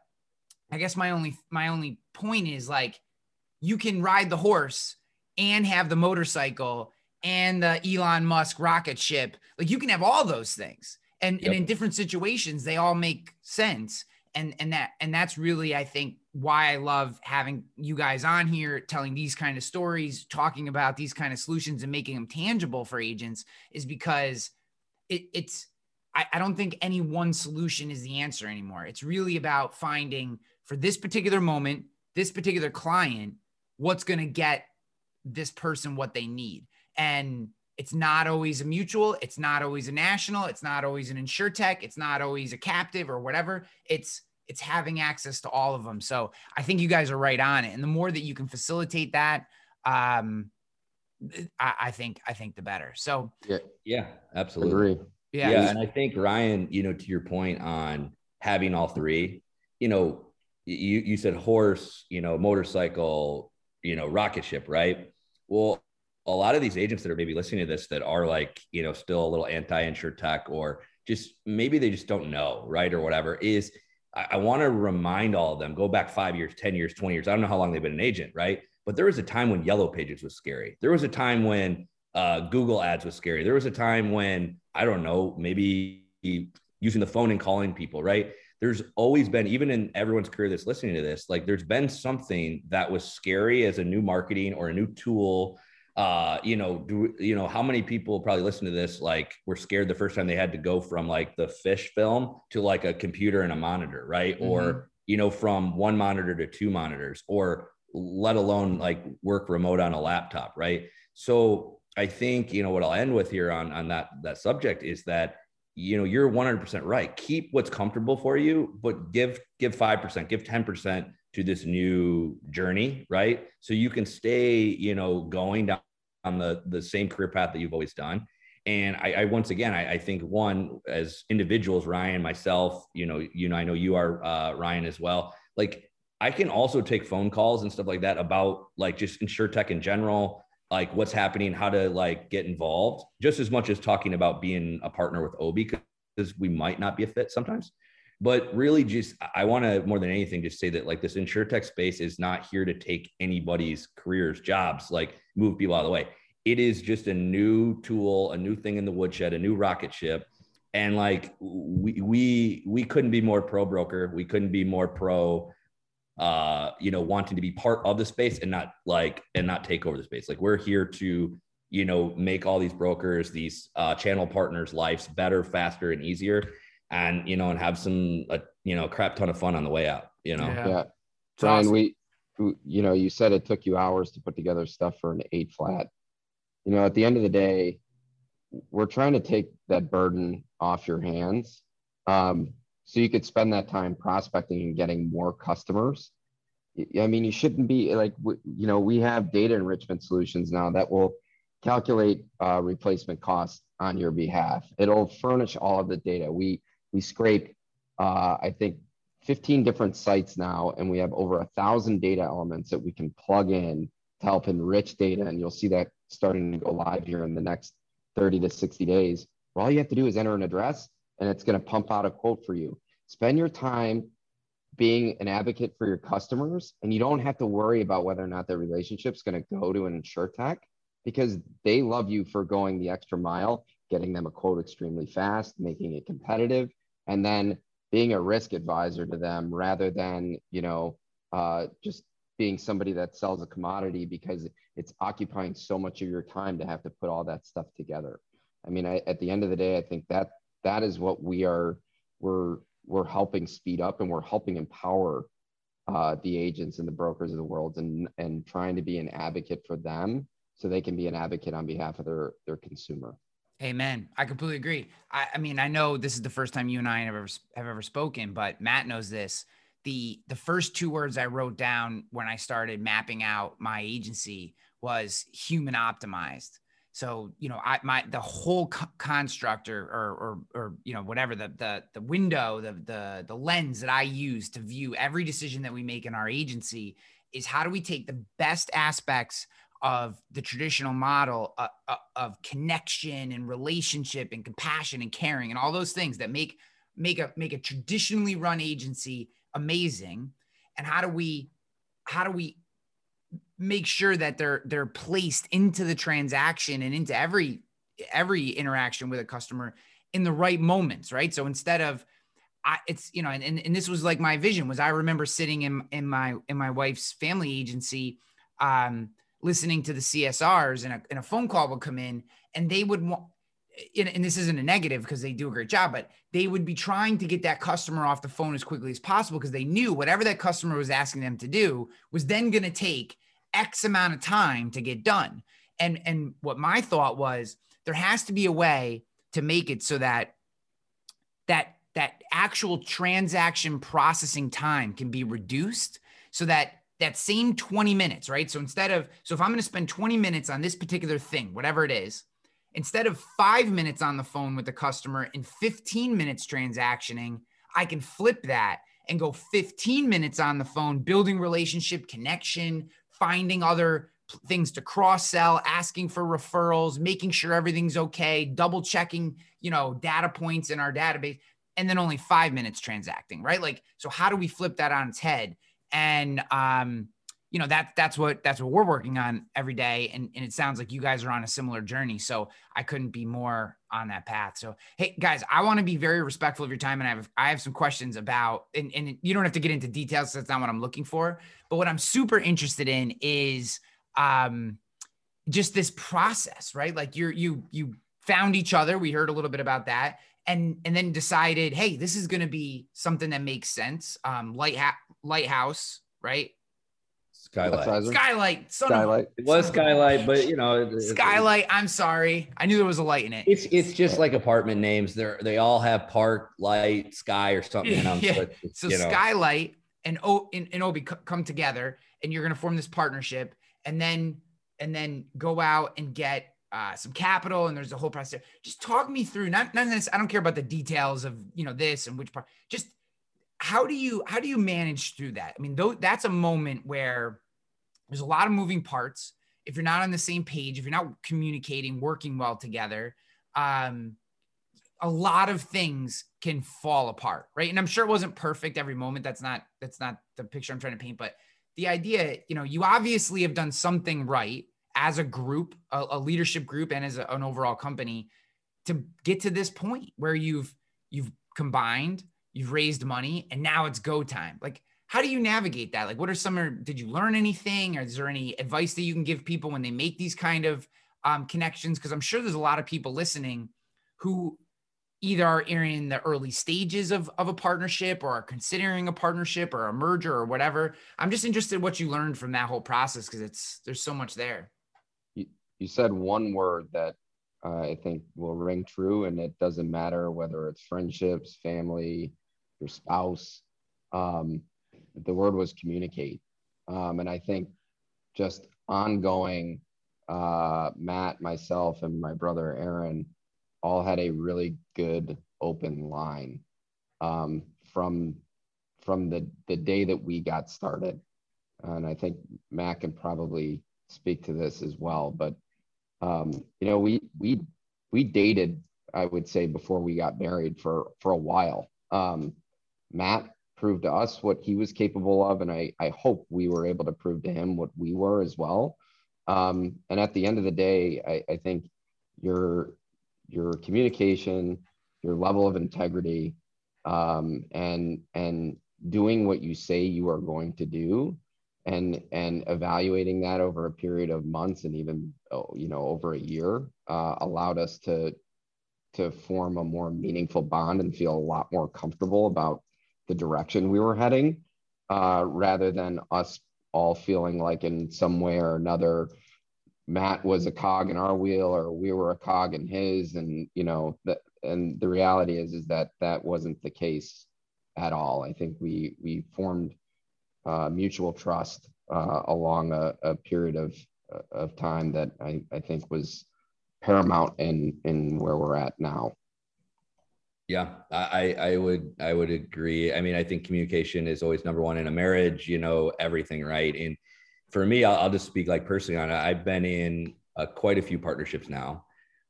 Speaker 2: I guess my only my only point is like you can ride the horse and have the motorcycle and the Elon Musk rocket ship. Like you can have all those things. And, yep. and in different situations, they all make sense. And and that and that's really, I think, why I love having you guys on here telling these kind of stories, talking about these kind of solutions and making them tangible for agents is because it, it's I, I don't think any one solution is the answer anymore. It's really about finding for this particular moment, this particular client, what's going to get this person what they need. And it's not always a mutual, it's not always a national, it's not always an insure tech, it's not always a captive or whatever. It's it's having access to all of them. So I think you guys are right on it. And the more that you can facilitate that, um, I, I think I think the better. So
Speaker 3: yeah, yeah, absolutely.
Speaker 4: Agree.
Speaker 3: Yeah. yeah, and I think Ryan, you know, to your point on having all three, you know, you you said horse, you know, motorcycle, you know, rocket ship, right? Well, a lot of these agents that are maybe listening to this that are like, you know, still a little anti insure tech or just maybe they just don't know, right? Or whatever is I, I want to remind all of them go back five years, 10 years, 20 years. I don't know how long they've been an agent, right? But there was a time when Yellow Pages was scary. There was a time when uh, Google ads was scary. There was a time when, I don't know, maybe using the phone and calling people, right? there's always been, even in everyone's career that's listening to this, like there's been something that was scary as a new marketing or a new tool. Uh, you know, do you know how many people probably listen to this like were scared the first time they had to go from like the fish film to like a computer and a monitor, right? Mm-hmm. Or you know, from one monitor to two monitors, or let alone like work remote on a laptop, right? So I think you know what I'll end with here on on that that subject is that you know you're 100% right keep what's comfortable for you but give give 5% give 10% to this new journey right so you can stay you know going down on the the same career path that you've always done and I, I once again I, I, think one as individuals ryan myself you know you know i know you are uh, ryan as well like i can also take phone calls and stuff like that about like just insure tech in general like what's happening, how to like get involved, just as much as talking about being a partner with Obie, because we might not be a fit sometimes. But really, just I want to more than anything just say that like this insure tech space is not here to take anybody's careers, jobs, like move people out of the way. It is just a new tool, a new thing in the woodshed, a new rocket ship. And like we we we couldn't be more pro broker. We couldn't be more pro uh, you know, wanting to be part of the space and not like and not take over the space. Like we're here to, you know, make all these brokers, these uh, channel partners' lives better, faster, and easier, and you know, and have some, uh, you know, crap ton of fun on the way out. You know,
Speaker 4: yeah. yeah. Brian, awesome. we, you know, you said it took you hours to put together stuff for an eight flat. You know, at the end of the day, we're trying to take that burden off your hands. Um, so you could spend that time prospecting and getting more customers. I mean, you shouldn't be like, you know, we have data enrichment solutions now that will calculate uh, replacement costs on your behalf. It'll furnish all of the data. We we scrape, uh, I think, 15 different sites now, and we have over a thousand data elements that we can plug in to help enrich data. And you'll see that starting to go live here in the next 30 to 60 days. Well, all you have to do is enter an address, and it's going to pump out a quote for you. Spend your time being an advocate for your customers, and you don't have to worry about whether or not their relationship is going to go to an insure tech because they love you for going the extra mile, getting them a quote extremely fast, making it competitive, and then being a risk advisor to them rather than you know uh, just being somebody that sells a commodity because it's occupying so much of your time to have to put all that stuff together. I mean, I, at the end of the day, I think that that is what we are. We're we're helping speed up and we're helping empower uh, the agents and the brokers of the world and and trying to be an advocate for them so they can be an advocate on behalf of their their consumer.
Speaker 2: Amen. I completely agree. I, I mean, I know this is the first time you and I have ever have ever spoken, but Matt knows this. The the first two words I wrote down when I started mapping out my agency was human optimized. So you know, I my the whole co- construct or, or or or you know whatever the the the window the the the lens that I use to view every decision that we make in our agency is how do we take the best aspects of the traditional model of, uh, uh, of connection and relationship and compassion and caring and all those things that make make a make a traditionally run agency amazing. And how do we how do we make sure that they're they're placed into the transaction and into every every interaction with a customer in the right moments right? So instead of I, it's you know and, and, and this was like my vision was i remember sitting in in my in my wife's family agency um listening to the CSRs and a, and a phone call would come in and they would want, and this isn't a negative because they do a great job, but they would be trying to get that customer off the phone as quickly as possible because they knew whatever that customer was asking them to do was then going to take X amount of time to get done. And and what my thought was there has to be a way to make it so that that that actual transaction processing time can be reduced so that that same 20 minutes, right? So instead of, so if I'm going to spend 20 minutes on this particular thing, whatever it is, instead of five minutes on the phone with the customer and 15 minutes transactioning, I can flip that and go 15 minutes on the phone, building relationship connection, finding other things to cross sell, asking for referrals, making sure everything's okay, double checking, you know, data points in our database, and then only five minutes transacting, right? Like, so how do we flip that on its head? And um, you know that that's what that's what we're working on every day. And, and it sounds like you guys are on a similar journey. So i couldn't be more on that path. So hey guys i want to be very respectful of your time. And i have i have some questions about and, and you don't have to get into details that's not what i'm looking for. But what i'm super interested in is um just this process right? Like you're you you found each other. We heard a little bit about that. And and then decided hey this is going to be something that makes sense. Um light ha- lighthouse, right?
Speaker 3: Skylight.
Speaker 2: Skylight.
Speaker 4: Skylight.
Speaker 3: It was Skylight, but you know,
Speaker 2: Skylight. I'm sorry. I knew there was a light in it.
Speaker 3: It's it's just like apartment names. They're they all have park, light, sky, or something.
Speaker 2: Yeah. So, so Skylight and O and, and Obie come together, and you're going to form this partnership, and then and then go out and get uh, some capital, and there's a whole process. Just talk me through. Not none of this. I don't care about the details of you know this and which part. Just how do you how do you manage through that? I mean, though that's a moment where there's a lot of moving parts. If you're not on the same page, if you're not communicating, working well together, um, a lot of things can fall apart, right? And I'm sure it wasn't perfect every moment. That's not that's not the picture I'm trying to paint, but the idea, you know, you obviously have done something right as a group, a, a leadership group, and as a, an overall company to get to this point where you've you've combined you've raised money and now it's go time. Like how do you navigate that? Like what are some did you learn anything? Or is there any advice that you can give people when they make these kind of um, connections? Because i'm sure there's a lot of people listening who either are in the early stages of, of a partnership or are considering a partnership or a merger or whatever. I'm just interested in what you learned from that whole process because it's there's so much there.
Speaker 4: You, you said one word that uh, i think will ring true and it doesn't matter whether it's friendships family your spouse. Um, the word was communicate. Um, and I think just ongoing, uh, Matt, myself, and my brother Aaron all had a really good open line um, from from the the day that we got started. And I think Matt can probably speak to this as well. But um, you know, we we we dated, I would say, before we got married for for a while. Um, Matt proved to us what he was capable of, and I I hope we were able to prove to him what we were as well. Um, and at the end of the day, I, I think your your communication, your level of integrity, um, and and doing what you say you are going to do and and evaluating that over a period of months and even oh, you know over a year uh, allowed us to to form a more meaningful bond and feel a lot more comfortable about the direction we were heading uh, rather than us all feeling like in some way or another matt was a cog in our wheel or we were a cog in his and you know that and the reality is is that that wasn't the case at all i think we we formed uh, mutual trust uh, along a, a, period of of time that I, I think was paramount in in where we're at now.
Speaker 3: Yeah, I I would I would agree. I mean, I think communication is always number one in a marriage. You know everything, right? And for me, I'll, I'll just speak like personally on it. I've been in uh, quite a few partnerships now,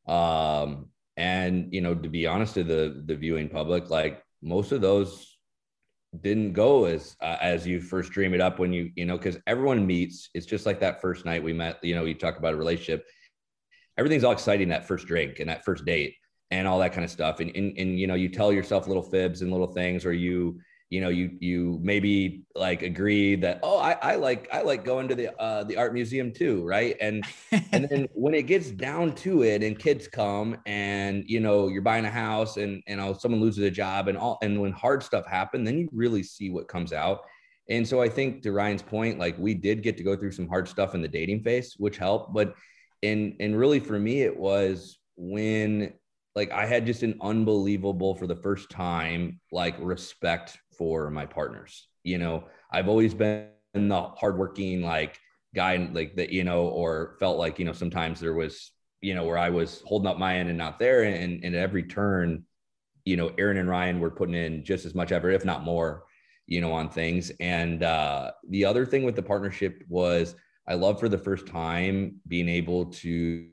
Speaker 3: um, and you know, to be honest to the the viewing public, like most of those didn't go as uh, as you first dream it up when you you know because everyone meets it's just like that first night we met you know you talk about a relationship everything's all exciting that first drink and that first date and all that kind of stuff. And, and and you know you tell yourself little fibs and little things or you you know you you maybe like agree that oh I, I like I like going to the uh, the art museum too right? And and then when it gets down to it and kids come and you know you're buying a house and you know someone loses a job and all and when hard stuff happen then you really see what comes out. And so I think to Ryan's point like we did get to go through some hard stuff in the dating phase which helped. But and and really for me it was when like I had just an unbelievable for the first time like respect for my partners. You know, I've always been the hardworking like guy like that, you know, or felt like, you know, sometimes there was, you know, where I was holding up my end and not there. And, and at every turn, you know, Aaron and Ryan were putting in just as much effort, if not more, you know, on things. And uh, the other thing with the partnership was I love for the first time being able to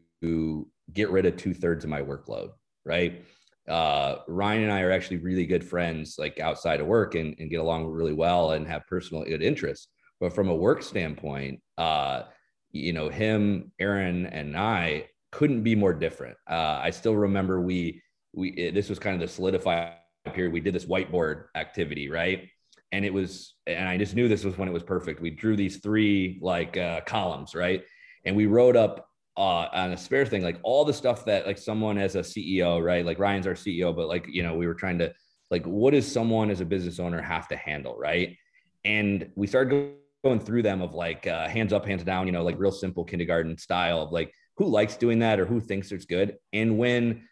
Speaker 3: get rid of two thirds of my workload right? Uh, Ryan and I are actually really good friends, like outside of work, and, and get along really well and have personal good interests. But from a work standpoint, uh, you know, him, Aaron, and I couldn't be more different. Uh, I still remember we we this was kind of the solidify period. We did this whiteboard activity, right? And it was, and I just knew this was when it was perfect. We drew these three like uh, columns, right? And we wrote up uh, on a spare thing, like all the stuff that like someone as a CEO, right? Like Ryan's our CEO, but like, you know, we were trying to like, what does someone as a business owner have to handle? Right. And we started going through them of like uh, hands up, hands down, you know, like real simple kindergarten style of like who likes doing that or who thinks it's good. And when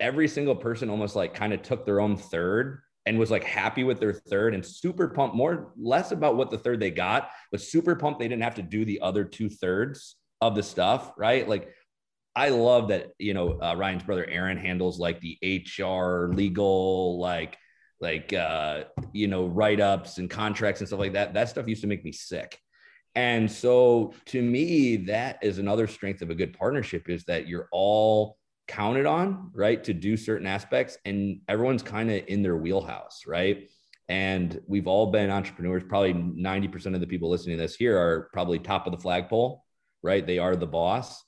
Speaker 3: every single person almost like kind of took their own third and was like happy with their third and super pumped, more less about what the third they got, but super pumped they didn't have to do the other two thirds of the stuff, right? Like I love that, you know, uh, Ryan's brother Aaron handles like the HR legal, like, like, uh, you know, write ups and contracts and stuff like that. That stuff used to make me sick. And so to me, that is another strength of a good partnership is that you're all counted on, right, to do certain aspects and everyone's kind of in their wheelhouse, right? And we've all been entrepreneurs. Probably 90% of the people listening to this here are probably top of the flagpole right? They are the boss.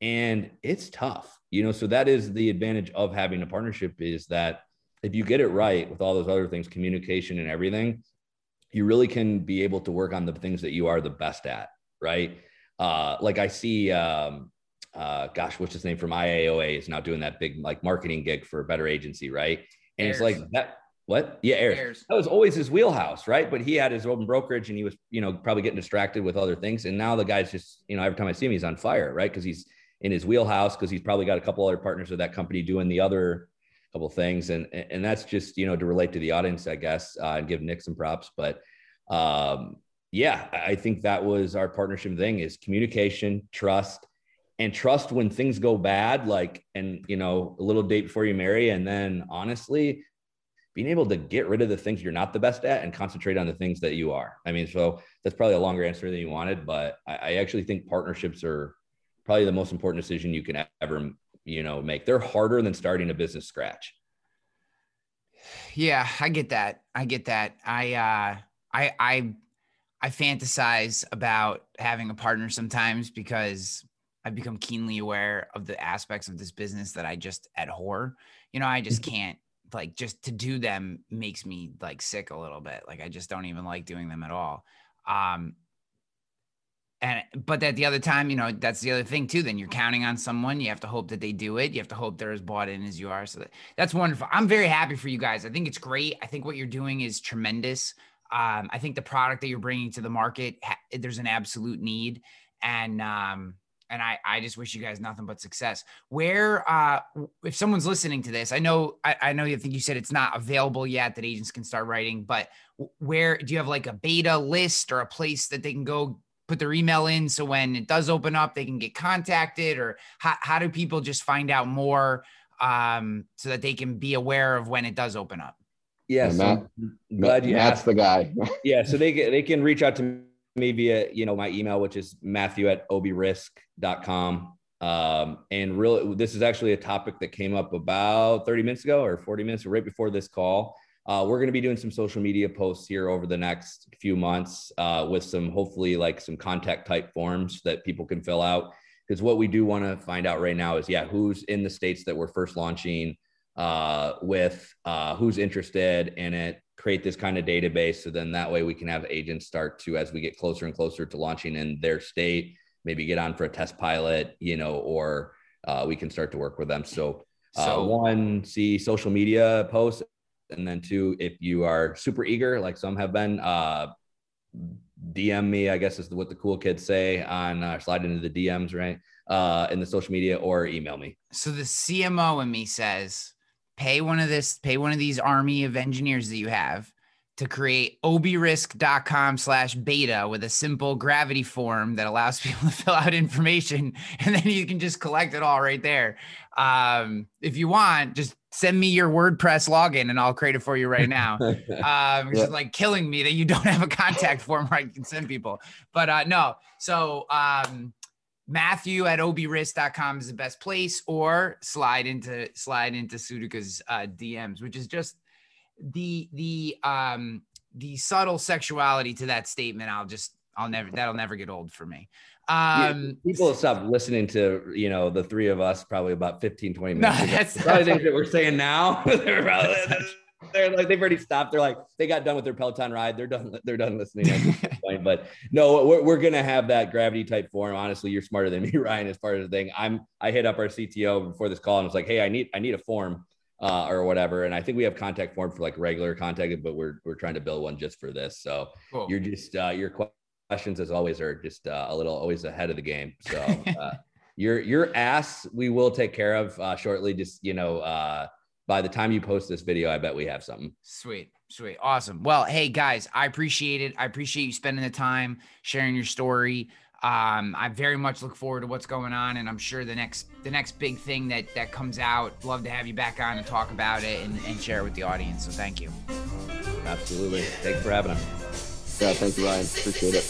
Speaker 3: And it's tough, you know. So that is the advantage of having a partnership is that if you get it right with all those other things, communication and everything, you really can be able to work on the things that you are the best at, right? Uh, like I see, um, uh, gosh, what's his name from IAOA is now doing that big like marketing gig for a better agency, right? And Ayers. it's like that what? Yeah, Ayers. Ayers. That was always his wheelhouse, right? But he had his own brokerage and he was, you know, probably getting distracted with other things. And now the guy's just, you know, every time I see him, he's on fire, right? Because he's in his wheelhouse because he's probably got a couple other partners of that company doing the other couple things, and and that's just you know to relate to the audience, I guess, uh, and give Nick some props. But um, yeah, I think that was our partnership thing: is communication, trust, and trust when things go bad, like and you know a little date before you marry, and then honestly being able to get rid of the things you're not the best at and concentrate on the things that you are. I mean, so that's probably a longer answer than you wanted, but I, I actually think partnerships are probably the most important decision you can ever, you know, make. They're harder than starting a business scratch.
Speaker 2: Yeah, I get that. I get that. I uh I I I fantasize about having a partner sometimes because I've become keenly aware of the aspects of this business that I just abhor. You know, I just can't like just to do them makes me like sick a little bit. Like I just don't even like doing them at all. Um and but at the other time, you know, that's the other thing too. Then you're counting on someone. You have to hope that they do it. You have to hope they're as bought in as you are. So that, that's wonderful. I'm very happy for you guys. I think it's great. I think what you're doing is tremendous. Um, I think the product that you're bringing to the market, there's an absolute need, and um, and I, I just wish you guys nothing but success. Where, uh, if someone's listening to this, I know, I, I know you think you said it's not available yet that agents can start writing, but where do you have like a beta list or a place that they can go put their email in so when it does open up, they can get contacted, or how, how do people just find out more um, so that they can be aware of when it does open up?
Speaker 3: Yes, Yeah,
Speaker 4: Matt,
Speaker 3: glad you
Speaker 4: Matt's
Speaker 3: asked.
Speaker 4: the guy.
Speaker 3: yeah, so they they can reach out to me via you know my email, which is Matthew at obierisk.com. Um, and really, this is actually a topic that came up about 30 minutes ago or 40 minutes, right before this call. Uh, we're going to be doing some social media posts here over the next few months uh, with some hopefully like some contact type forms that people can fill out. Because what we do want to find out right now is, yeah, who's in the states that we're first launching uh, with, uh, who's interested in it, create this kind of database. So then that way we can have agents start to, as we get closer and closer to launching in their state, maybe get on for a test pilot, you know, or uh, we can start to work with them. So, uh,
Speaker 2: So-
Speaker 3: one, see social media posts and then two, if you are super eager, like some have been, uh, DM me, I guess is what the cool kids say on uh, slide into the DMs, right? Uh, in the social media or email me.
Speaker 2: So the CMO in me says, pay one of this, pay one of these army of engineers that you have to create obierisk.com slash beta with a simple gravity form that allows people to fill out information and then you can just collect it all right there. Um, if you want, just send me your WordPress login and I'll create it for you right now. Um, it's
Speaker 4: Yeah.
Speaker 2: just like killing me that you don't have a contact form where I can send people. But uh, no, so um, Matthew at obierisk.com is the best place, or slide into slide into Sutika's uh, DMs, which is just the the um the subtle sexuality to that statement. I'll just I'll never that'll never get old for me.
Speaker 3: Yeah,
Speaker 2: Um,
Speaker 3: people have stopped listening to you know the three of us probably about 15 20
Speaker 2: No,
Speaker 3: minutes ago.
Speaker 2: that's-
Speaker 3: probably things that we're saying now they're, like they've already stopped. They're like they got done with their peloton ride. They're done they're done listening. At this point. But no we're, we're gonna have that gravity type form. Honestly you're smarter than me ryan as far as the thing. I'm i hit up our cto before this call and was like hey i need i need a form uh, or whatever. And i think we have contact form for like regular contact but we're we're trying to build one just for this. So
Speaker 2: cool.
Speaker 3: you're just uh, your questions as always are just uh, a little always ahead of the game. So uh, your your ass we will take care of uh, shortly. Just you know uh, by the time you post this video i bet we have something
Speaker 2: Sweet, sweet, awesome. Well, hey guys, I appreciate it. I appreciate you spending the time sharing your story. Um, I very much look forward to what's going on, and I'm sure the next the next big thing that that comes out. Love to have you back on and talk about it and, and share it with the audience. So thank you.
Speaker 3: absolutely thanks for having us
Speaker 4: Yeah, thank you, Ryan. Appreciate it.